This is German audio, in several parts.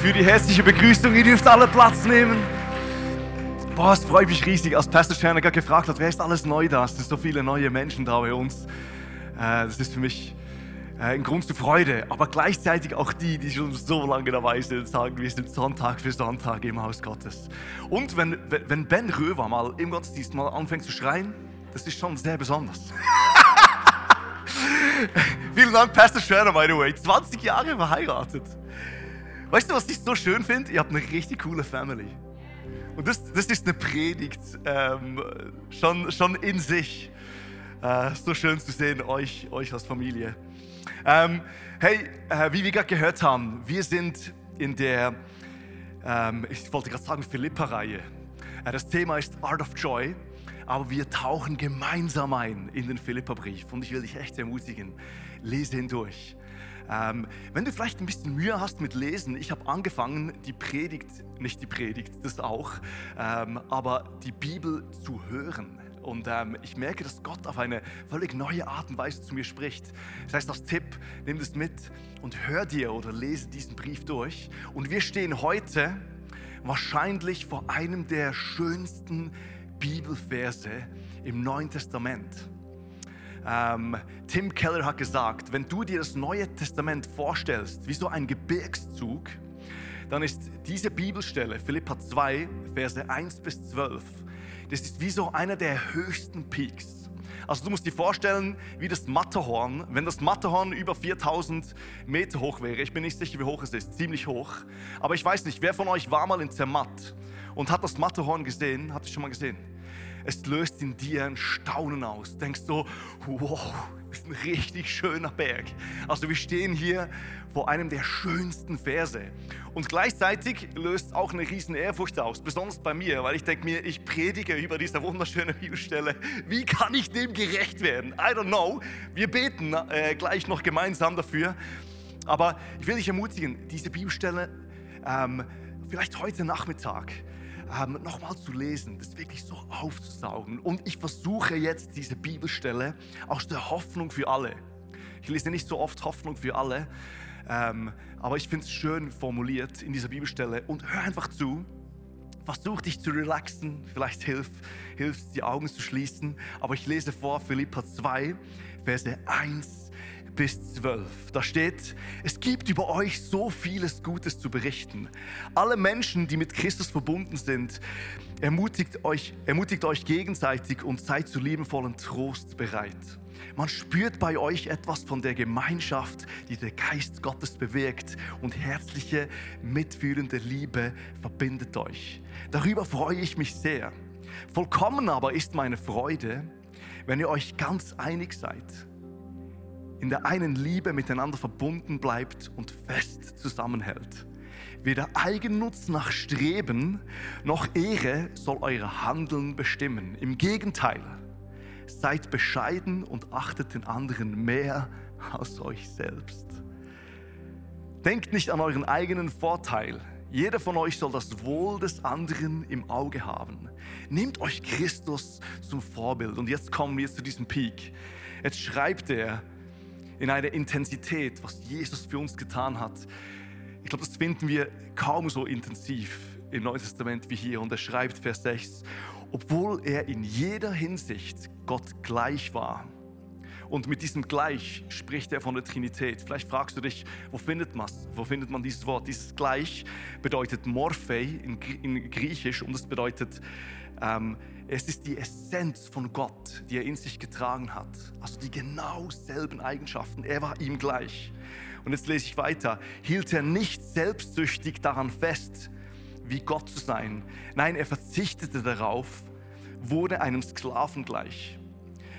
für die herzliche Begrüßung. Ihr dürft alle Platz nehmen. Boah, es freut mich riesig, als Pastor Scherner gerade gefragt hat, wer ist alles neu da? Es sind so viele neue Menschen da bei uns. Äh, das ist für mich äh, ein Grund zur Freude, aber gleichzeitig auch die, die schon so lange dabei sind, sagen, wir sind Sonntag für Sonntag im Haus Gottes. Und wenn, wenn Ben Röver mal im Gottesdienst mal anfängt zu schreien, das ist schon sehr besonders. Vielen Dank, Pastor Schwerner, by the way. 20 Jahre verheiratet. Weißt du, was ich so schön finde? Ihr habt eine richtig coole Family. Und das, das ist eine Predigt ähm, schon, schon in sich. Äh, so schön zu sehen, euch, euch als Familie. Ähm, hey, äh, wie wir gerade gehört haben, wir sind in der, ähm, ich wollte gerade sagen, Philippa-Reihe. Äh, das Thema ist Art of Joy aber wir tauchen gemeinsam ein in den Philipperbrief und ich will dich echt ermutigen, lese ihn durch. Ähm, wenn du vielleicht ein bisschen Mühe hast mit Lesen, ich habe angefangen, die Predigt, nicht die Predigt, das auch, ähm, aber die Bibel zu hören. Und ähm, ich merke, dass Gott auf eine völlig neue Art und Weise zu mir spricht. Das heißt, als Tipp, nimm das mit und hör dir oder lese diesen Brief durch. Und wir stehen heute wahrscheinlich vor einem der schönsten Bibelverse im Neuen Testament. Ähm, Tim Keller hat gesagt, wenn du dir das Neue Testament vorstellst, wie so ein Gebirgszug, dann ist diese Bibelstelle, Philippa 2, Verse 1 bis 12, das ist wie so einer der höchsten Peaks. Also du musst dir vorstellen, wie das Matterhorn, wenn das Matterhorn über 4000 Meter hoch wäre, ich bin nicht sicher, wie hoch es ist, ziemlich hoch, aber ich weiß nicht, wer von euch war mal in Zermatt und hat das Matterhorn gesehen, hat es schon mal gesehen? Es löst in dir ein Staunen aus. Du denkst so, wow, das ist ein richtig schöner Berg. Also wir stehen hier vor einem der schönsten Verse. Und gleichzeitig löst auch eine riesen Ehrfurcht aus, besonders bei mir, weil ich denke mir, ich predige über diese wunderschöne Bibelstelle. Wie kann ich dem gerecht werden? I don't know. Wir beten äh, gleich noch gemeinsam dafür. Aber ich will dich ermutigen, diese Bibelstelle ähm, vielleicht heute Nachmittag ähm, nochmal zu lesen, das wirklich so aufzusaugen. Und ich versuche jetzt diese Bibelstelle aus der Hoffnung für alle. Ich lese nicht so oft Hoffnung für alle, ähm, aber ich finde es schön formuliert in dieser Bibelstelle. Und hör einfach zu. Versuch dich zu relaxen, vielleicht hilft es, die Augen zu schließen. Aber ich lese vor Philippa 2, Verse 1 bis 12. Da steht, es gibt über euch so vieles Gutes zu berichten. Alle Menschen, die mit Christus verbunden sind, ermutigt euch, ermutigt euch gegenseitig und seid zu liebevollen Trost bereit. Man spürt bei euch etwas von der Gemeinschaft, die der Geist Gottes bewirkt und herzliche, mitfühlende Liebe verbindet euch. Darüber freue ich mich sehr. Vollkommen aber ist meine Freude, wenn ihr euch ganz einig seid in der einen Liebe miteinander verbunden bleibt und fest zusammenhält. Weder Eigennutz nach Streben noch Ehre soll euer Handeln bestimmen. Im Gegenteil, seid bescheiden und achtet den anderen mehr als euch selbst. Denkt nicht an euren eigenen Vorteil. Jeder von euch soll das Wohl des anderen im Auge haben. Nehmt euch Christus zum Vorbild. Und jetzt kommen wir zu diesem Peak. Jetzt schreibt er, in einer Intensität, was Jesus für uns getan hat. Ich glaube, das finden wir kaum so intensiv im Neuen Testament wie hier. Und er schreibt, Vers 6, obwohl er in jeder Hinsicht Gott gleich war. Und mit diesem Gleich spricht er von der Trinität. Vielleicht fragst du dich, wo findet man Wo findet man dieses Wort? Dieses Gleich bedeutet Morphei in, in Griechisch und es bedeutet ähm, es ist die Essenz von Gott, die er in sich getragen hat. Also die genau selben Eigenschaften. Er war ihm gleich. Und jetzt lese ich weiter. Hielt er nicht selbstsüchtig daran fest, wie Gott zu sein. Nein, er verzichtete darauf, wurde einem Sklaven gleich.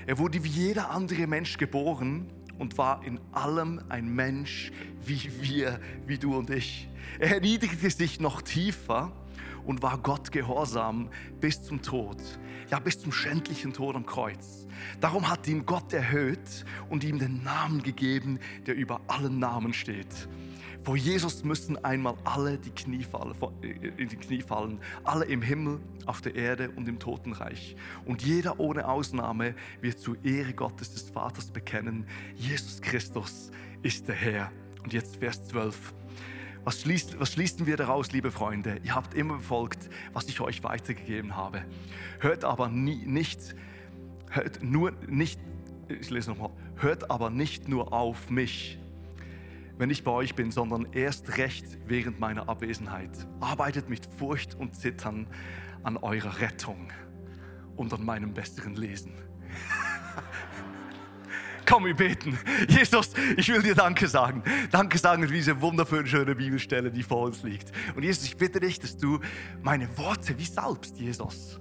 Er wurde wie jeder andere Mensch geboren und war in allem ein Mensch wie wir, wie du und ich. Er erniedrigte sich noch tiefer und war Gott gehorsam bis zum Tod, ja bis zum schändlichen Tod am Kreuz. Darum hat ihn Gott erhöht und ihm den Namen gegeben, der über allen Namen steht vor Jesus müssen einmal alle die Knie fallen, äh, in die Knie fallen. Alle im Himmel, auf der Erde und im Totenreich. Und jeder ohne Ausnahme wird zur Ehre Gottes des Vaters bekennen, Jesus Christus ist der Herr. Und jetzt Vers 12. Was, schließt, was schließen wir daraus, liebe Freunde? Ihr habt immer befolgt, was ich euch weitergegeben habe. Hört aber nie, nicht, hört nur nicht, ich lese nochmal, hört aber nicht nur auf mich, wenn ich bei euch bin, sondern erst recht während meiner Abwesenheit. Arbeitet mit Furcht und Zittern an eurer Rettung und an meinem besseren Lesen. Komm, wir beten. Jesus, ich will dir Danke sagen. Danke sagen für diese wunderschöne schöne Bibelstelle, die vor uns liegt. Und Jesus, ich bitte dich, dass du meine Worte wie salbst, Jesus,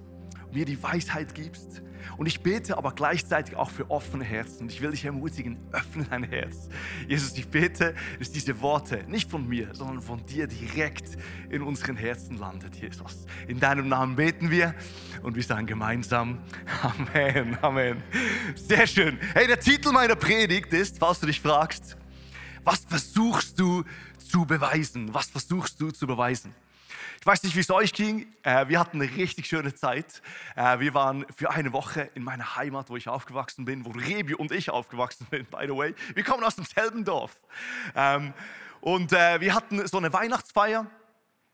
mir die Weisheit gibst und ich bete aber gleichzeitig auch für offene Herzen. Ich will dich ermutigen, öffne dein Herz. Jesus, ich bete, dass diese Worte nicht von mir, sondern von dir direkt in unseren Herzen landet, Jesus. In deinem Namen beten wir und wir sagen gemeinsam Amen, Amen. Sehr schön. Hey, der Titel meiner Predigt ist, falls du dich fragst, was versuchst du zu beweisen? Was versuchst du zu beweisen? Ich weiß nicht, wie es euch ging. Äh, wir hatten eine richtig schöne Zeit. Äh, wir waren für eine Woche in meiner Heimat, wo ich aufgewachsen bin, wo Rebi und ich aufgewachsen sind, by the way. Wir kommen aus demselben Dorf. Ähm, und äh, wir hatten so eine Weihnachtsfeier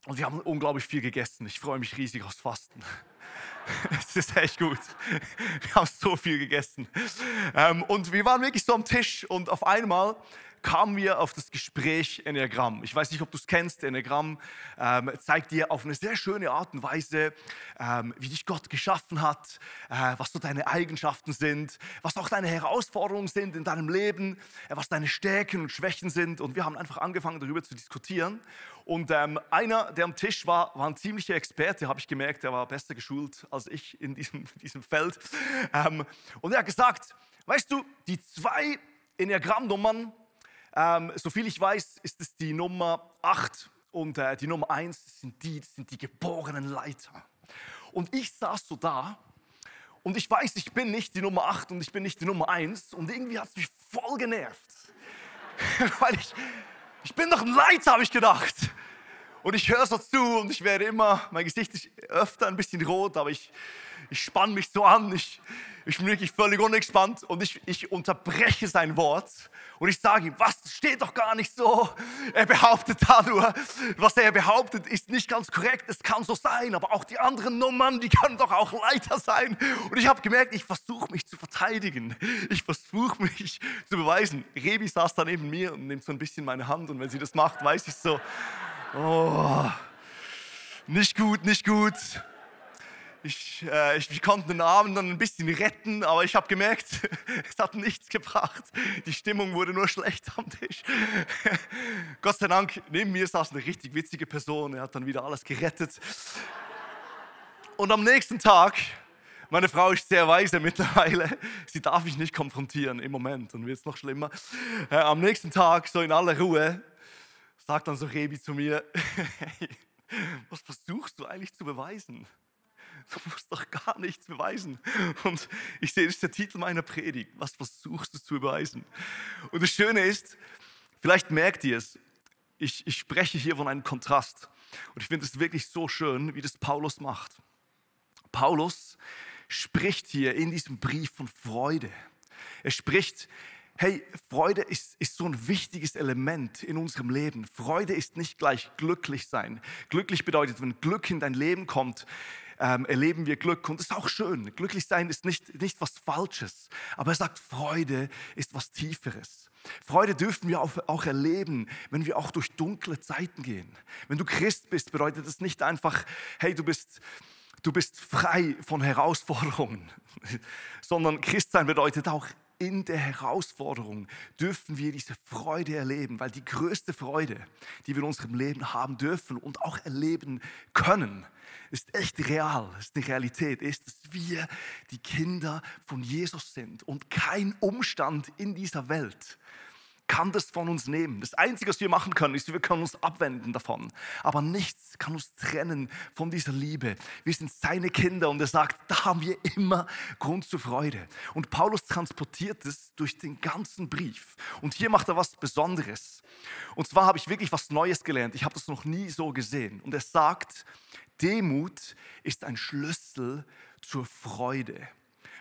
und wir haben unglaublich viel gegessen. Ich freue mich riesig aufs Fasten. Es ist echt gut. Wir haben so viel gegessen. Ähm, und wir waren wirklich so am Tisch und auf einmal kamen wir auf das Gespräch Enneagramm. Ich weiß nicht, ob du es kennst. Enneagramm ähm, zeigt dir auf eine sehr schöne Art und Weise, ähm, wie dich Gott geschaffen hat, äh, was so deine Eigenschaften sind, was auch deine Herausforderungen sind in deinem Leben, äh, was deine Stärken und Schwächen sind. Und wir haben einfach angefangen, darüber zu diskutieren. Und ähm, einer, der am Tisch war, war ein ziemlicher Experte, habe ich gemerkt. Der war besser geschult als ich in diesem, diesem Feld. Ähm, und er hat gesagt, weißt du, die zwei Enneagrammnummern, ähm, soviel ich weiß, ist es die Nummer 8 und äh, die Nummer 1 sind die, sind die geborenen Leiter. Und ich saß so da und ich weiß, ich bin nicht die Nummer 8 und ich bin nicht die Nummer 1 und irgendwie hat es mich voll genervt. Weil ich, ich bin doch ein Leiter, habe ich gedacht. Und ich höre so zu und ich werde immer, mein Gesicht ist öfter ein bisschen rot, aber ich, ich spanne mich so an. Ich, ich bin wirklich völlig unentspannt und ich, ich unterbreche sein Wort und ich sage ihm, was steht doch gar nicht so. Er behauptet da nur, was er behauptet, ist nicht ganz korrekt. Es kann so sein, aber auch die anderen Nummern, die können doch auch Leiter sein. Und ich habe gemerkt, ich versuche mich zu verteidigen. Ich versuche mich zu beweisen. Rebi saß da neben mir und nimmt so ein bisschen meine Hand und wenn sie das macht, weiß ich so, oh, nicht gut, nicht gut. Ich, äh, ich, ich, konnte den Abend dann ein bisschen retten, aber ich habe gemerkt, es hat nichts gebracht. Die Stimmung wurde nur schlecht am Tisch. Gott sei Dank, neben mir saß eine richtig witzige Person. Er hat dann wieder alles gerettet. Und am nächsten Tag, meine Frau ist sehr weise mittlerweile, sie darf mich nicht konfrontieren im Moment und wird es noch schlimmer. Äh, am nächsten Tag, so in aller Ruhe, sagt dann so Rebi zu mir, hey, was versuchst du eigentlich zu beweisen? du musst doch gar nichts beweisen. Und ich sehe, das ist der Titel meiner Predigt. Was versuchst du zu beweisen? Und das Schöne ist, vielleicht merkt ihr es, ich, ich spreche hier von einem Kontrast. Und ich finde es wirklich so schön, wie das Paulus macht. Paulus spricht hier in diesem Brief von Freude. Er spricht, hey, Freude ist, ist so ein wichtiges Element in unserem Leben. Freude ist nicht gleich glücklich sein. Glücklich bedeutet, wenn Glück in dein Leben kommt, ähm, erleben wir Glück und das ist auch schön. Glücklich sein ist nicht, nicht was Falsches, aber er sagt, Freude ist was Tieferes. Freude dürfen wir auch, erleben, wenn wir auch durch dunkle Zeiten gehen. Wenn du Christ bist, bedeutet das nicht einfach, hey, du bist, du bist frei von Herausforderungen, sondern Christsein bedeutet auch, in der Herausforderung dürfen wir diese Freude erleben, weil die größte Freude, die wir in unserem Leben haben dürfen und auch erleben können, ist echt real, ist eine Realität, ist, dass wir die Kinder von Jesus sind und kein Umstand in dieser Welt kann das von uns nehmen. Das Einzige, was wir machen können, ist, wir können uns abwenden davon. Aber nichts kann uns trennen von dieser Liebe. Wir sind seine Kinder und er sagt, da haben wir immer Grund zur Freude. Und Paulus transportiert es durch den ganzen Brief. Und hier macht er was Besonderes. Und zwar habe ich wirklich was Neues gelernt. Ich habe das noch nie so gesehen. Und er sagt, Demut ist ein Schlüssel zur Freude.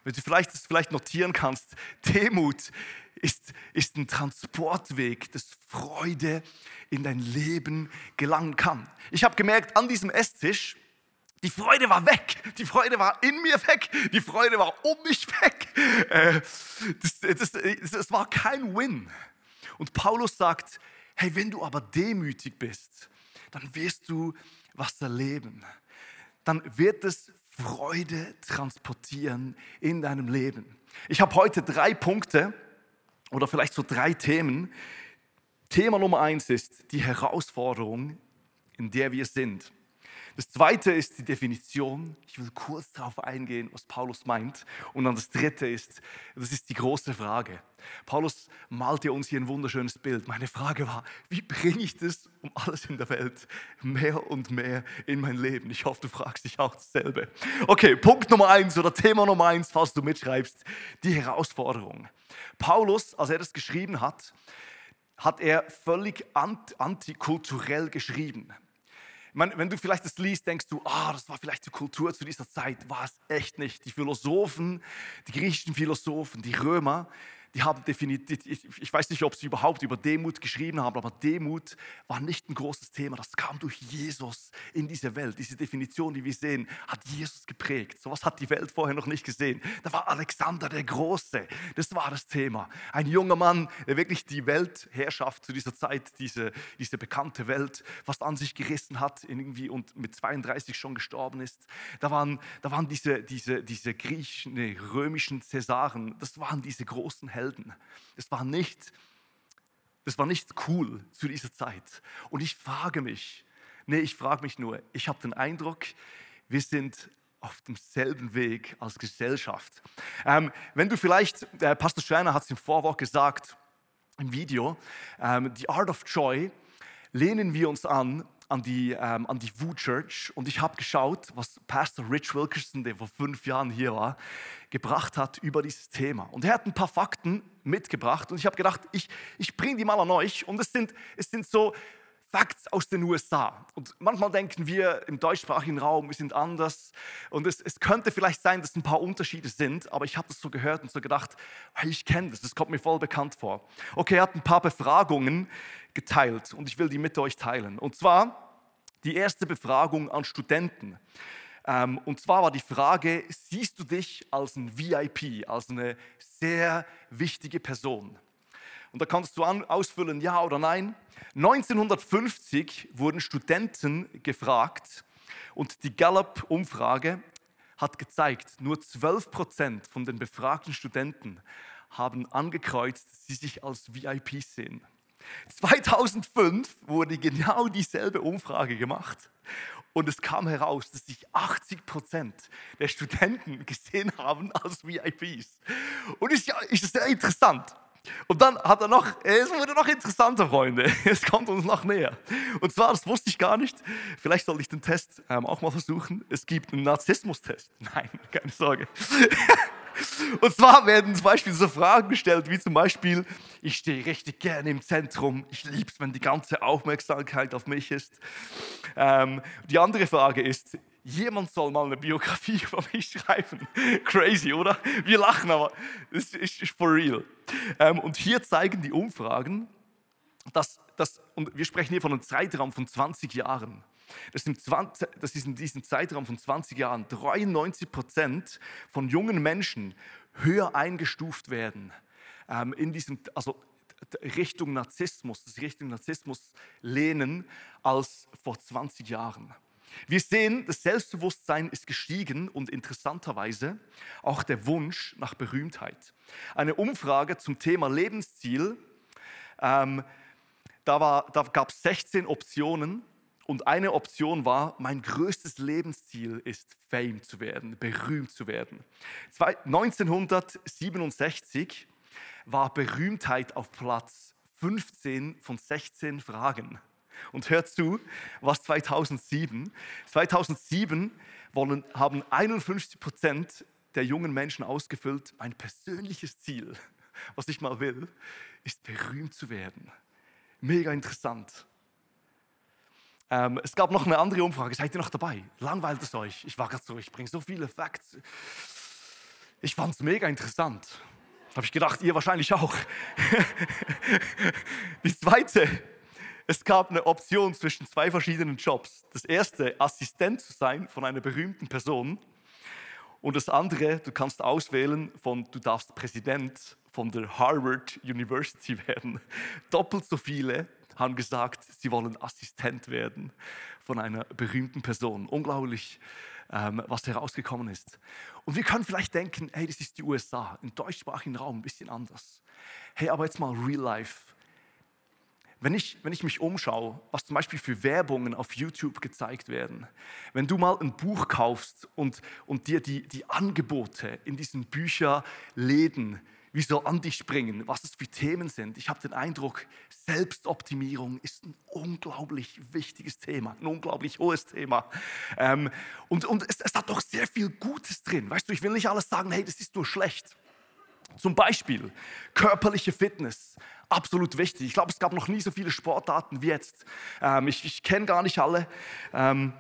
Wenn du vielleicht das vielleicht notieren kannst, Demut ist, ist ein Transportweg, das Freude in dein Leben gelangen kann. Ich habe gemerkt, an diesem Esstisch, die Freude war weg. Die Freude war in mir weg. Die Freude war um mich weg. Äh, das, das war kein Win. Und Paulus sagt, hey, wenn du aber demütig bist, dann wirst du was erleben. Dann wird es Freude transportieren in deinem Leben. Ich habe heute drei Punkte, oder vielleicht so drei Themen. Thema Nummer eins ist die Herausforderung, in der wir sind. Das zweite ist die Definition. Ich will kurz darauf eingehen, was Paulus meint. Und dann das dritte ist, das ist die große Frage. Paulus malte uns hier ein wunderschönes Bild. Meine Frage war, wie bringe ich das um alles in der Welt mehr und mehr in mein Leben? Ich hoffe, du fragst dich auch dasselbe. Okay, Punkt Nummer eins oder Thema Nummer eins, falls du mitschreibst, die Herausforderung. Paulus, als er das geschrieben hat, hat er völlig antikulturell geschrieben. Meine, wenn du vielleicht das liest, denkst du, ah, das war vielleicht die Kultur zu dieser Zeit. War es echt nicht. Die Philosophen, die griechischen Philosophen, die Römer, die haben definitiv, ich weiß nicht, ob sie überhaupt über Demut geschrieben haben, aber Demut war nicht ein großes Thema. Das kam durch Jesus in diese Welt. Diese Definition, die wir sehen, hat Jesus geprägt. So was hat die Welt vorher noch nicht gesehen. Da war Alexander der Große. Das war das Thema. Ein junger Mann, der wirklich die Weltherrschaft zu dieser Zeit, diese, diese bekannte Welt, was an sich gerissen hat irgendwie und mit 32 schon gestorben ist. Da waren, da waren diese, diese, diese griechischen, römischen Cäsaren, das waren diese großen Helden. Helden. Das war nicht, das war nicht cool zu dieser Zeit. Und ich frage mich, nee, ich frage mich nur, ich habe den Eindruck, wir sind auf demselben Weg als Gesellschaft. Ähm, wenn du vielleicht, äh, Pastor Schreiner hat es im Vorwort gesagt, im Video, ähm, The Art of Joy, lehnen wir uns an an die, ähm, an die Woo Church und ich habe geschaut, was Pastor Rich Wilkerson, der vor fünf Jahren hier war, gebracht hat über dieses Thema. Und er hat ein paar Fakten mitgebracht und ich habe gedacht, ich, ich bringe die mal an euch und es sind, es sind so Facts aus den USA. Und manchmal denken wir im deutschsprachigen Raum, wir sind anders. Und es, es könnte vielleicht sein, dass ein paar Unterschiede sind, aber ich habe das so gehört und so gedacht, ich kenne das, das kommt mir voll bekannt vor. Okay, er hat ein paar Befragungen geteilt und ich will die mit euch teilen. Und zwar die erste Befragung an Studenten. Ähm, und zwar war die Frage, siehst du dich als ein VIP, als eine sehr wichtige Person? Und da kannst du ausfüllen, ja oder nein. 1950 wurden Studenten gefragt und die Gallup-Umfrage hat gezeigt, nur 12 Prozent von den befragten Studenten haben angekreuzt, sie sich als VIP sehen. 2005 wurde genau dieselbe Umfrage gemacht und es kam heraus, dass sich 80 Prozent der Studenten gesehen haben als VIPs. Und ist ja ist sehr interessant. Und dann hat er noch, es wurde noch interessanter, Freunde. Es kommt uns noch näher. Und zwar, das wusste ich gar nicht. Vielleicht soll ich den Test ähm, auch mal versuchen. Es gibt einen Narzissmus-Test. Nein, keine Sorge. Und zwar werden zum Beispiel so Fragen gestellt, wie zum Beispiel, ich stehe richtig gerne im Zentrum, ich liebe es, wenn die ganze Aufmerksamkeit auf mich ist. Ähm, die andere Frage ist, jemand soll mal eine Biografie über mich schreiben. Crazy, oder? Wir lachen, aber es ist for real. Ähm, und hier zeigen die Umfragen, dass, dass, und wir sprechen hier von einem Zeitraum von 20 Jahren, dass, 20, dass in diesem Zeitraum von 20 Jahren 93 Prozent von jungen Menschen höher eingestuft werden ähm, in diesem, also Richtung Narzissmus, das Richtung Narzissmus lehnen als vor 20 Jahren. Wir sehen, das Selbstbewusstsein ist gestiegen und interessanterweise auch der Wunsch nach Berühmtheit. Eine Umfrage zum Thema Lebensziel, ähm, da, da gab es 16 Optionen und eine Option war, mein größtes Lebensziel ist, Fame zu werden, berühmt zu werden. 1967 war Berühmtheit auf Platz 15 von 16 Fragen. Und hört zu, was 2007. 2007 wollen, haben 51 Prozent der jungen Menschen ausgefüllt, mein persönliches Ziel, was ich mal will, ist berühmt zu werden. Mega interessant. Ähm, es gab noch eine andere Umfrage. Seid ihr noch dabei? Langweilt es euch? Ich war gerade so, ich bringe so viele Facts. Ich fand es mega interessant. Habe ich gedacht, ihr wahrscheinlich auch. Die zweite, es gab eine Option zwischen zwei verschiedenen Jobs. Das erste, Assistent zu sein von einer berühmten Person. Und das andere, du kannst auswählen von, du darfst Präsident von der Harvard University werden. Doppelt so viele haben gesagt, sie wollen Assistent werden von einer berühmten Person. Unglaublich, ähm, was herausgekommen ist. Und wir können vielleicht denken, hey, das ist die USA, im deutschsprachigen Raum ein bisschen anders. Hey, aber jetzt mal real life. Wenn ich, wenn ich mich umschaue, was zum Beispiel für Werbungen auf YouTube gezeigt werden, wenn du mal ein Buch kaufst und, und dir die, die Angebote in diesen Bücherläden wie so an dich springen, was es für Themen sind. Ich habe den Eindruck, Selbstoptimierung ist ein unglaublich wichtiges Thema, ein unglaublich hohes Thema. Ähm, und und es, es hat doch sehr viel Gutes drin. Weißt du, ich will nicht alles sagen, hey, das ist nur schlecht. Zum Beispiel körperliche Fitness, absolut wichtig. Ich glaube, es gab noch nie so viele Sportarten wie jetzt. Ähm, ich ich kenne gar nicht alle. Ähm,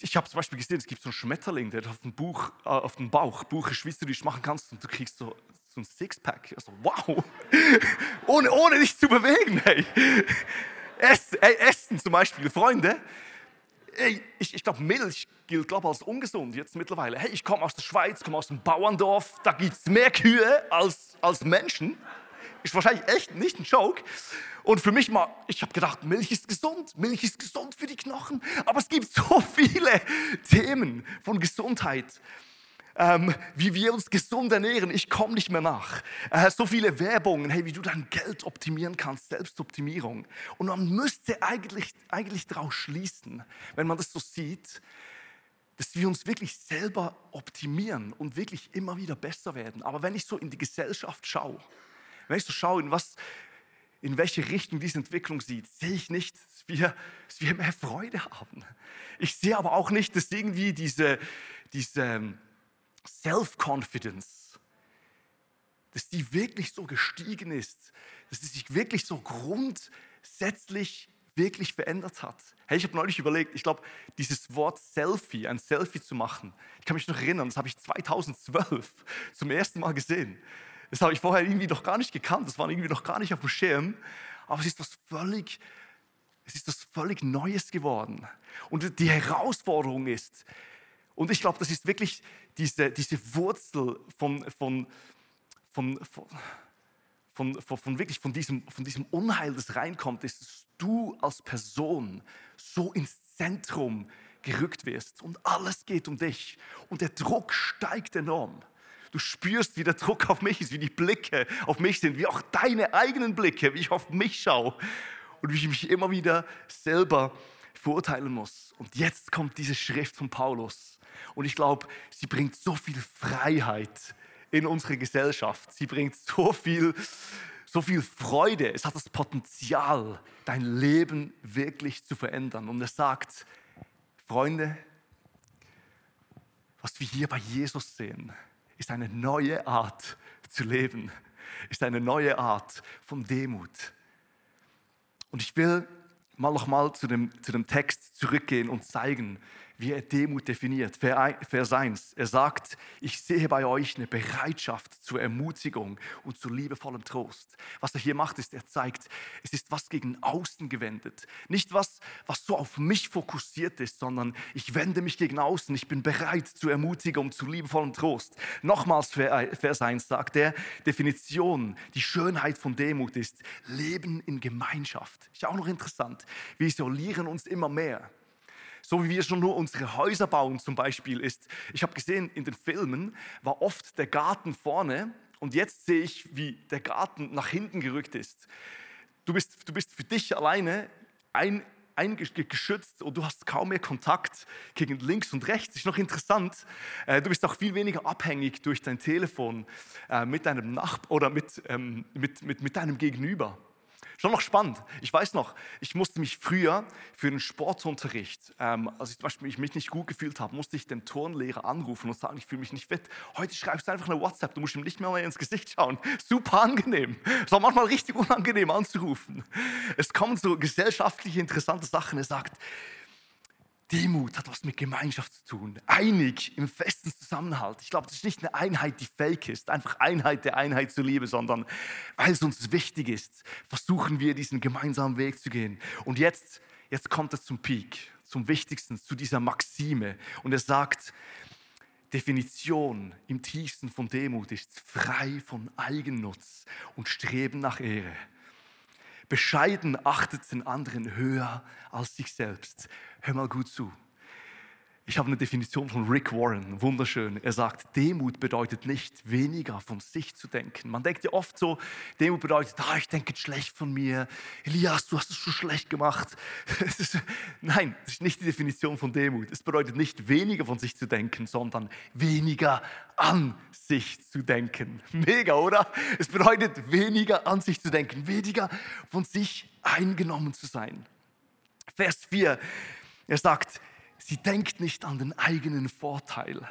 ich habe zum Beispiel gesehen, es gibt so einen Schmetterling, der auf dem, Buch, äh, auf dem Bauch du dich machen kannst und du kriegst so so ein Sixpack. Also, wow, ohne, ohne dich zu bewegen. Hey. Essen, ey, Essen zum Beispiel, Freunde. Ey, ich, ich glaube, Milch gilt glaub, als ungesund jetzt mittlerweile. Hey, ich komme aus der Schweiz, komme aus dem Bauerndorf, da gibt es mehr Kühe als, als Menschen. Ist wahrscheinlich echt nicht ein Joke. Und für mich mal, ich habe gedacht, Milch ist gesund, Milch ist gesund für die Knochen. Aber es gibt so viele Themen von Gesundheit ähm, wie wir uns gesund ernähren. Ich komme nicht mehr nach. Äh, so viele Werbungen, hey, wie du dein Geld optimieren kannst, Selbstoptimierung. Und man müsste eigentlich, eigentlich daraus schließen, wenn man das so sieht, dass wir uns wirklich selber optimieren und wirklich immer wieder besser werden. Aber wenn ich so in die Gesellschaft schaue, wenn ich so schaue, in, was, in welche Richtung diese Entwicklung sieht, sehe ich nicht, dass wir, dass wir mehr Freude haben. Ich sehe aber auch nicht, dass irgendwie diese, diese Self-Confidence, dass die wirklich so gestiegen ist, dass sie sich wirklich so grundsätzlich wirklich verändert hat. Hey, ich habe neulich überlegt, ich glaube, dieses Wort Selfie, ein Selfie zu machen, ich kann mich noch erinnern, das habe ich 2012 zum ersten Mal gesehen. Das habe ich vorher irgendwie noch gar nicht gekannt, das war irgendwie noch gar nicht auf dem Schirm, aber es ist was völlig, es ist was völlig Neues geworden. Und die Herausforderung ist, und ich glaube, das ist wirklich diese, diese Wurzel von, von, von, von, von, von, wirklich von diesem, von diesem Unheil, das reinkommt, ist, dass du als Person so ins Zentrum gerückt wirst und alles geht um dich und der Druck steigt enorm. Du spürst, wie der Druck auf mich ist, wie die Blicke auf mich sind, wie auch deine eigenen Blicke, wie ich auf mich schaue und wie ich mich immer wieder selber verurteilen muss. Und jetzt kommt diese Schrift von Paulus und ich glaube, sie bringt so viel Freiheit in unsere Gesellschaft. Sie bringt so viel, so viel Freude. Es hat das Potenzial, dein Leben wirklich zu verändern. Und er sagt, Freunde, was wir hier bei Jesus sehen, ist eine neue Art zu leben, ist eine neue Art von Demut. Und ich will mal nochmal zu dem, zu dem Text zurückgehen und zeigen, wie er Demut definiert. Vers 1. Er sagt, ich sehe bei euch eine Bereitschaft zur Ermutigung und zu liebevollem Trost. Was er hier macht, ist, er zeigt, es ist was gegen außen gewendet. Nicht was, was so auf mich fokussiert ist, sondern ich wende mich gegen außen. Ich bin bereit zur Ermutigung, zu liebevollem Trost. Nochmals Vers 1 sagt er, Definition, die Schönheit von Demut ist Leben in Gemeinschaft. Ist ja auch noch interessant. Wir isolieren uns immer mehr. So wie wir schon nur unsere Häuser bauen zum Beispiel ist. Ich habe gesehen, in den Filmen war oft der Garten vorne und jetzt sehe ich, wie der Garten nach hinten gerückt ist. Du bist, du bist für dich alleine ein, eingeschützt und du hast kaum mehr Kontakt gegen links und rechts. Ist noch interessant. Äh, du bist auch viel weniger abhängig durch dein Telefon äh, mit deinem Nachbarn oder mit, ähm, mit, mit, mit deinem Gegenüber. Schon noch spannend. Ich weiß noch, ich musste mich früher für den Sportunterricht, ähm, als ich zum Beispiel mich nicht gut gefühlt habe, musste ich den Turnlehrer anrufen und sagen, ich fühle mich nicht fit. Heute schreibst du einfach eine WhatsApp, du musst ihm nicht mehr, ins Gesicht schauen. Super angenehm. Es war manchmal richtig unangenehm anzurufen. Es kommen so gesellschaftliche interessante Sachen. Er sagt, Demut hat was mit Gemeinschaft zu tun. Einig im festen Zusammenhalt. Ich glaube, das ist nicht eine Einheit, die fake ist, einfach Einheit der Einheit zur Liebe, sondern weil es uns wichtig ist, versuchen wir diesen gemeinsamen Weg zu gehen. Und jetzt, jetzt kommt es zum Peak, zum Wichtigsten, zu dieser Maxime. Und er sagt, Definition im tiefsten von Demut ist frei von Eigennutz und Streben nach Ehre. Bescheiden achtet den anderen höher als sich selbst. Hör mal gut zu. Ich habe eine Definition von Rick Warren, wunderschön. Er sagt, Demut bedeutet nicht weniger von sich zu denken. Man denkt ja oft so, Demut bedeutet, ah, ich denke schlecht von mir. Elias, du hast es so schlecht gemacht. Nein, das ist nicht die Definition von Demut. Es bedeutet nicht weniger von sich zu denken, sondern weniger an sich zu denken. Mega, oder? Es bedeutet weniger an sich zu denken, weniger von sich eingenommen zu sein. Vers 4, er sagt, Sie denkt nicht an den eigenen Vorteil.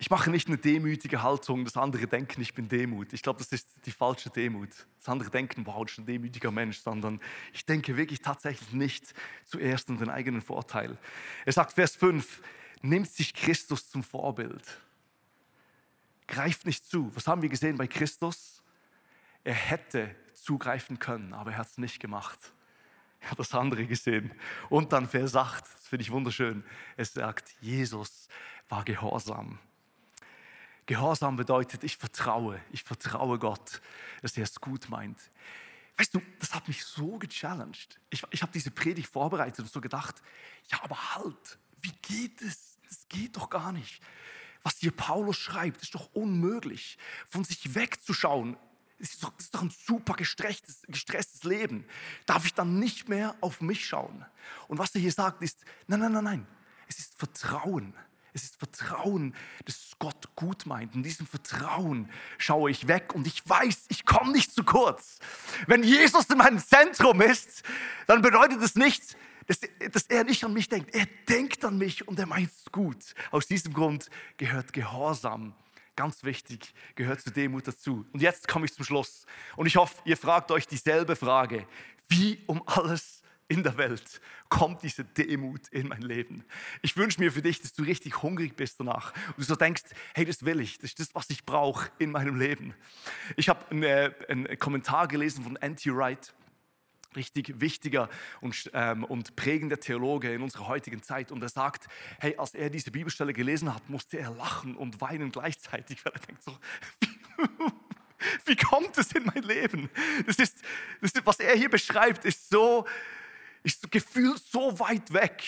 Ich mache nicht eine demütige Haltung, das andere denken, ich bin Demut. Ich glaube, das ist die falsche Demut. Das andere denken, wow, das ist ein demütiger Mensch, sondern ich denke wirklich tatsächlich nicht zuerst an den eigenen Vorteil. Er sagt, Vers 5, nimmt sich Christus zum Vorbild. Greift nicht zu. Was haben wir gesehen bei Christus? Er hätte zugreifen können, aber er hat es nicht gemacht. Er hat das andere gesehen. Und dann Vers 8, das finde ich wunderschön. Es sagt, Jesus war gehorsam. Gehorsam bedeutet, ich vertraue, ich vertraue Gott, dass er es gut meint. Weißt du, das hat mich so gechallenged. Ich, ich habe diese Predigt vorbereitet und so gedacht, ja, aber halt, wie geht es? Das geht doch gar nicht. Was hier Paulus schreibt, ist doch unmöglich. Von sich wegzuschauen, das ist, doch, das ist doch ein super gestresstes, gestresstes Leben. Darf ich dann nicht mehr auf mich schauen? Und was er hier sagt, ist, nein, nein, nein, nein. Es ist Vertrauen. Es ist Vertrauen, dass Gott gut meint. In diesem Vertrauen schaue ich weg und ich weiß, ich komme nicht zu kurz. Wenn Jesus in meinem Zentrum ist, dann bedeutet es nicht, dass, dass er nicht an mich denkt. Er denkt an mich und er meint es gut. Aus diesem Grund gehört Gehorsam Ganz wichtig, gehört zu Demut dazu. Und jetzt komme ich zum Schluss. Und ich hoffe, ihr fragt euch dieselbe Frage. Wie um alles in der Welt kommt diese Demut in mein Leben? Ich wünsche mir für dich, dass du richtig hungrig bist danach und du so denkst, hey, das will ich, das ist das, was ich brauche in meinem Leben. Ich habe einen, einen Kommentar gelesen von N.T. Wright richtig wichtiger und, ähm, und prägender Theologe in unserer heutigen Zeit. Und er sagt, hey, als er diese Bibelstelle gelesen hat, musste er lachen und weinen gleichzeitig, weil er denkt so, wie kommt es in mein Leben? Das ist, das ist, was er hier beschreibt, ist so, ist gefühlt so weit weg.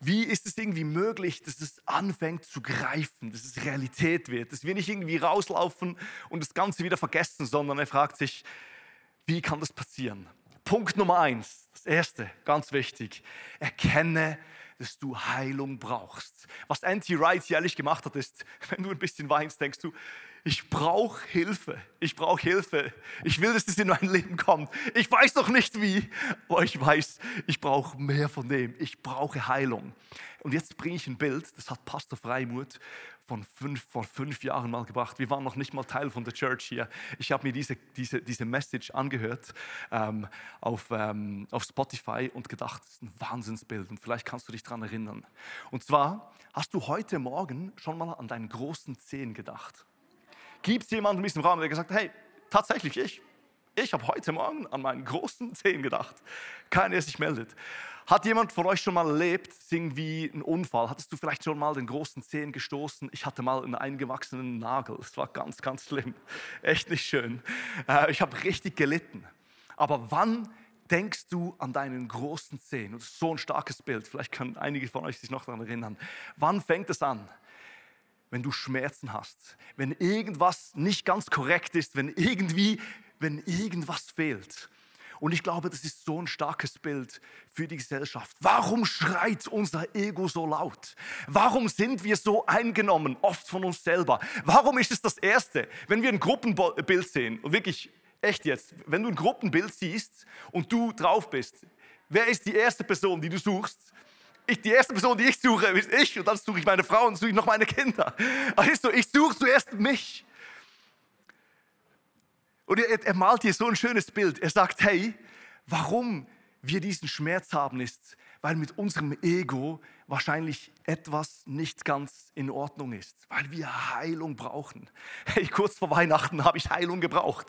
Wie ist es irgendwie möglich, dass es anfängt zu greifen, dass es Realität wird, dass wir nicht irgendwie rauslaufen und das Ganze wieder vergessen, sondern er fragt sich, wie kann das passieren? Punkt Nummer eins, das erste, ganz wichtig. Erkenne, dass du Heilung brauchst. Was Anti Wright hier ehrlich gemacht hat, ist, wenn du ein bisschen weinst, denkst du, ich brauche Hilfe. Ich brauche Hilfe. Ich will, dass das in mein Leben kommt. Ich weiß noch nicht wie, aber ich weiß, ich brauche mehr von dem. Ich brauche Heilung. Und jetzt bringe ich ein Bild, das hat Pastor Freimut von fünf, vor fünf Jahren mal gebracht. Wir waren noch nicht mal Teil von der Church hier. Ich habe mir diese, diese, diese Message angehört ähm, auf, ähm, auf Spotify und gedacht, das ist ein Wahnsinnsbild und vielleicht kannst du dich daran erinnern. Und zwar, hast du heute Morgen schon mal an deinen großen Zehen gedacht? Gibt es jemanden in diesem Raum, der gesagt hat, hey, tatsächlich ich? Ich habe heute Morgen an meinen großen Zehen gedacht. Keiner, der sich meldet. Hat jemand von euch schon mal erlebt, irgendwie ein Unfall? Hattest du vielleicht schon mal den großen Zehen gestoßen? Ich hatte mal einen eingewachsenen Nagel. Es war ganz, ganz schlimm. Echt nicht schön. Äh, ich habe richtig gelitten. Aber wann denkst du an deinen großen Zehen? Das ist so ein starkes Bild. Vielleicht können einige von euch sich noch daran erinnern. Wann fängt es an? Wenn du Schmerzen hast, wenn irgendwas nicht ganz korrekt ist, wenn irgendwie, wenn irgendwas fehlt. Und ich glaube, das ist so ein starkes Bild für die Gesellschaft. Warum schreit unser Ego so laut? Warum sind wir so eingenommen, oft von uns selber? Warum ist es das Erste, wenn wir ein Gruppenbild sehen wirklich echt jetzt, wenn du ein Gruppenbild siehst und du drauf bist, wer ist die erste Person, die du suchst? Ich, die erste Person, die ich suche, ist ich und dann suche ich meine Frau und suche ich noch meine Kinder. Also ich suche zuerst mich. Und er, er malt hier so ein schönes Bild. Er sagt, hey, warum wir diesen Schmerz haben, ist, weil mit unserem Ego wahrscheinlich etwas nicht ganz in Ordnung ist, weil wir Heilung brauchen. Hey, kurz vor Weihnachten habe ich Heilung gebraucht.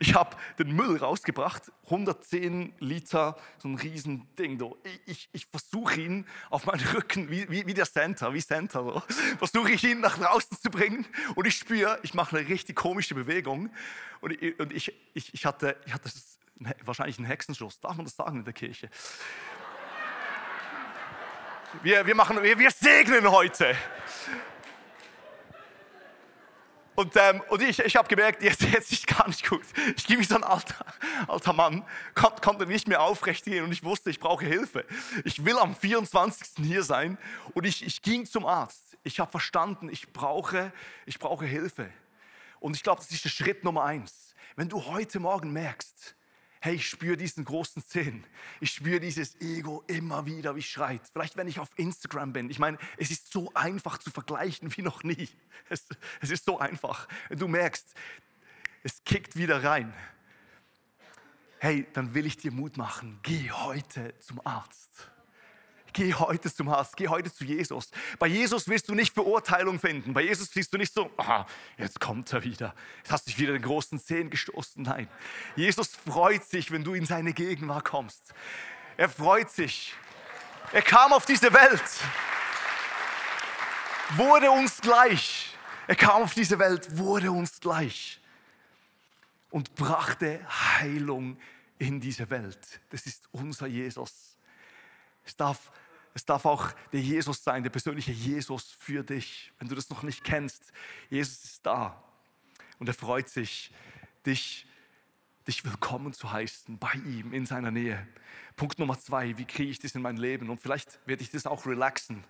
Ich habe den Müll rausgebracht, 110 Liter, so ein Riesending. Ich, ich, ich versuche ihn auf meinen Rücken, wie, wie, wie der Santa, wie Santa, so, versuche ich ihn nach draußen zu bringen und ich spüre, ich mache eine richtig komische Bewegung und und ich, ich, ich hatte, ich hatte wahrscheinlich einen Hexenschuss, darf man das sagen in der Kirche? Wir, wir, machen, wir, wir segnen heute. Und, ähm, und ich, ich habe gemerkt, jetzt, jetzt ist gar nicht gut. Ich gehe wie so ein alter, alter Mann, kon, konnte nicht mehr aufrecht gehen und ich wusste, ich brauche Hilfe. Ich will am 24. hier sein und ich, ich ging zum Arzt. Ich habe verstanden, ich brauche, ich brauche Hilfe. Und ich glaube, das ist der Schritt Nummer eins. Wenn du heute Morgen merkst, hey, ich spüre diesen großen Sinn. Ich spüre dieses Ego immer wieder, wie schreit. Vielleicht, wenn ich auf Instagram bin. Ich meine, es ist so einfach zu vergleichen wie noch nie. Es, es ist so einfach. Du merkst, es kickt wieder rein. Hey, dann will ich dir Mut machen. Geh heute zum Arzt. Geh heute zum Arzt, geh heute zu Jesus. Bei Jesus wirst du nicht Verurteilung finden. Bei Jesus siehst du nicht so, aha, jetzt kommt er wieder. Jetzt hast du dich wieder den großen Zehen gestoßen. Nein, Jesus freut sich, wenn du in seine Gegenwart kommst. Er freut sich. Er kam auf diese Welt, wurde uns gleich. Er kam auf diese Welt, wurde uns gleich und brachte Heilung in diese Welt. Das ist unser Jesus. Es darf es darf auch der Jesus sein, der persönliche Jesus für dich. Wenn du das noch nicht kennst, Jesus ist da und er freut sich, dich, dich willkommen zu heißen bei ihm in seiner Nähe. Punkt Nummer zwei, wie kriege ich das in mein Leben? Und vielleicht werde ich das auch relaxen.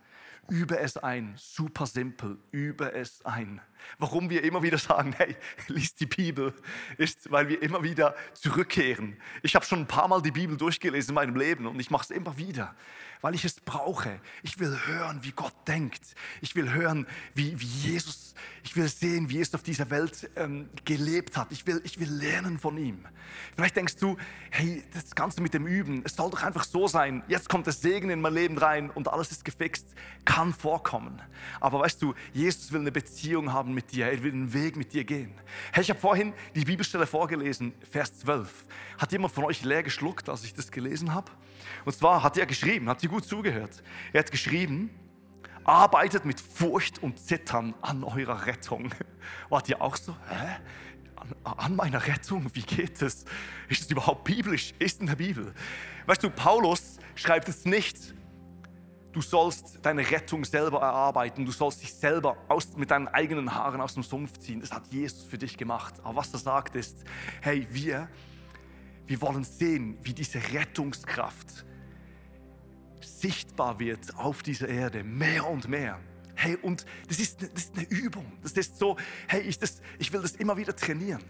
Übe es ein, super simpel, übe es ein. Warum wir immer wieder sagen, hey, lies die Bibel, ist, weil wir immer wieder zurückkehren. Ich habe schon ein paar Mal die Bibel durchgelesen in meinem Leben und ich mache es immer wieder, weil ich es brauche. Ich will hören, wie Gott denkt. Ich will hören, wie, wie Jesus, ich will sehen, wie Jesus auf dieser Welt ähm, gelebt hat. Ich will, ich will lernen von ihm. Vielleicht denkst du, hey, das Ganze mit dem Üben, es soll doch einfach so sein. Jetzt kommt das Segen in mein Leben rein und alles ist gefixt. Kann vorkommen. Aber weißt du, Jesus will eine Beziehung haben mit dir. Er will einen Weg mit dir gehen. Hey, ich habe vorhin die Bibelstelle vorgelesen, Vers 12. Hat jemand von euch leer geschluckt, als ich das gelesen habe? Und zwar hat er geschrieben, hat sie gut zugehört. Er hat geschrieben, arbeitet mit Furcht und Zittern an eurer Rettung. Wart ihr auch so? Hä? An, meiner Rettung? Wie geht es? Ist es überhaupt biblisch? Ist in der Bibel? Weißt du, Paulus schreibt es nicht, du sollst deine Rettung selber erarbeiten, du sollst dich selber aus, mit deinen eigenen Haaren aus dem Sumpf ziehen. Das hat Jesus für dich gemacht. Aber was er sagt ist, hey, wir, wir wollen sehen, wie diese Rettungskraft sichtbar wird auf dieser Erde, mehr und mehr. Hey, und das ist, das ist eine Übung. Das ist so, hey, ich, das, ich will das immer wieder trainieren.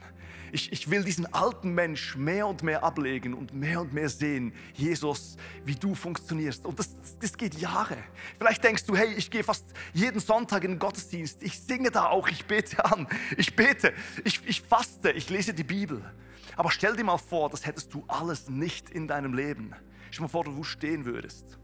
Ich, ich will diesen alten Mensch mehr und mehr ablegen und mehr und mehr sehen, Jesus, wie du funktionierst. Und das, das geht Jahre. Vielleicht denkst du, hey, ich gehe fast jeden Sonntag in den Gottesdienst. Ich singe da auch, ich bete an. Ich bete, ich, ich faste, ich lese die Bibel. Aber stell dir mal vor, das hättest du alles nicht in deinem Leben. Stell dir mal vor, wo du stehen würdest.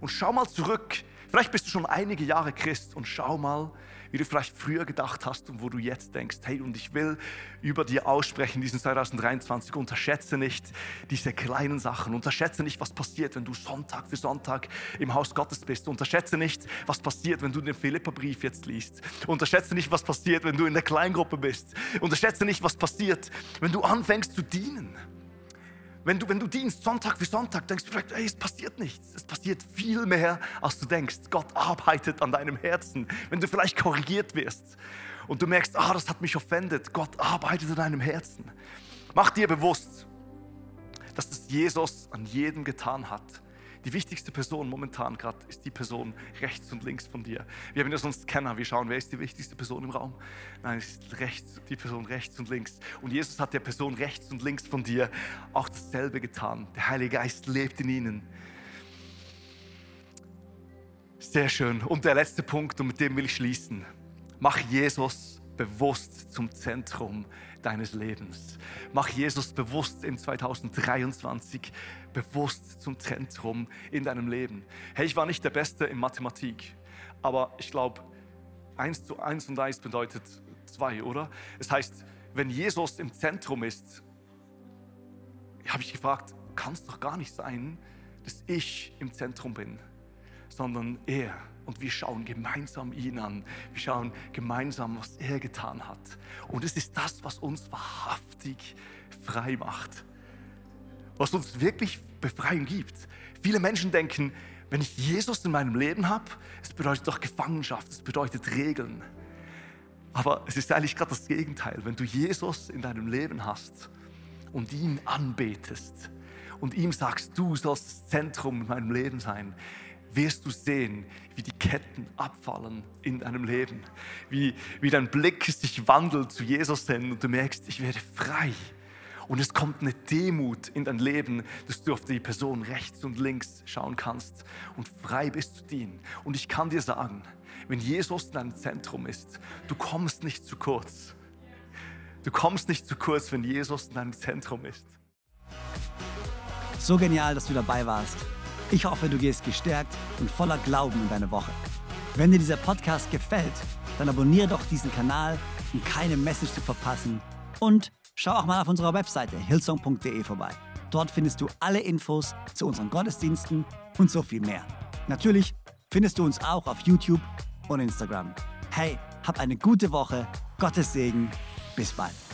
Und schau mal zurück. Vielleicht bist du schon einige Jahre Christ und schau mal, wie du vielleicht früher gedacht hast und wo du jetzt denkst, hey, und ich will über dir aussprechen, diesen 2023, unterschätze nicht diese kleinen Sachen, unterschätze nicht, was passiert, wenn du Sonntag für Sonntag im Haus Gottes bist, unterschätze nicht, was passiert, wenn du den Philipperbrief jetzt liest, unterschätze nicht, was passiert, wenn du in der Kleingruppe bist, unterschätze nicht, was passiert, wenn du anfängst zu dienen. Wenn du, wenn du dienst Sonntag für Sonntag, denkst du vielleicht, ey, es passiert nichts. Es passiert viel mehr, als du denkst. Gott arbeitet an deinem Herzen. Wenn du vielleicht korrigiert wirst und du merkst, ah, das hat mich offendet, Gott arbeitet an deinem Herzen. Mach dir bewusst, dass es Jesus an jedem getan hat die wichtigste Person momentan gerade ist die Person rechts und links von dir. Wir haben ja sonst Scanner, wir schauen, wer ist die wichtigste Person im Raum. Nein, es ist rechts, die Person rechts und links. Und Jesus hat der Person rechts und links von dir auch dasselbe getan. Der Heilige Geist lebt in ihnen. Sehr schön. Und der letzte Punkt, und mit dem will ich schließen. Mach Jesus bewusst zum Zentrum deines Lebens. Mach Jesus bewusst in 2023 bewusst zum Zentrum in deinem Leben. Hey, ich war nicht der Beste in Mathematik, aber ich glaube, 1 zu 1 und 1 bedeutet 2, oder? Es heißt, wenn Jesus im Zentrum ist, habe ich gefragt, kann es doch gar nicht sein, dass ich im Zentrum bin, sondern er und wir schauen gemeinsam ihn an. Wir schauen gemeinsam, was er getan hat. Und es ist das, was uns wahrhaftig frei macht. Was uns wirklich Befreiung gibt. Viele Menschen denken, wenn ich Jesus in meinem Leben habe, es bedeutet doch Gefangenschaft, es bedeutet Regeln. Aber es ist eigentlich gerade das Gegenteil. Wenn du Jesus in deinem Leben hast und ihn anbetest und ihm sagst, du sollst das Zentrum in meinem Leben sein, wirst du sehen, wie die Ketten abfallen in deinem Leben, wie, wie dein Blick sich wandelt zu Jesus hin und du merkst, ich werde frei. Und es kommt eine Demut in dein Leben, dass du auf die Person rechts und links schauen kannst und frei bist zu dienen. Und ich kann dir sagen, wenn Jesus in deinem Zentrum ist, du kommst nicht zu kurz. Du kommst nicht zu kurz, wenn Jesus in deinem Zentrum ist. So genial, dass du dabei warst. Ich hoffe, du gehst gestärkt und voller Glauben in deine Woche. Wenn dir dieser Podcast gefällt, dann abonniere doch diesen Kanal, um keine Message zu verpassen. Und schau auch mal auf unserer Webseite hillsong.de vorbei. Dort findest du alle Infos zu unseren Gottesdiensten und so viel mehr. Natürlich findest du uns auch auf YouTube und Instagram. Hey, hab eine gute Woche, Gottes Segen, bis bald.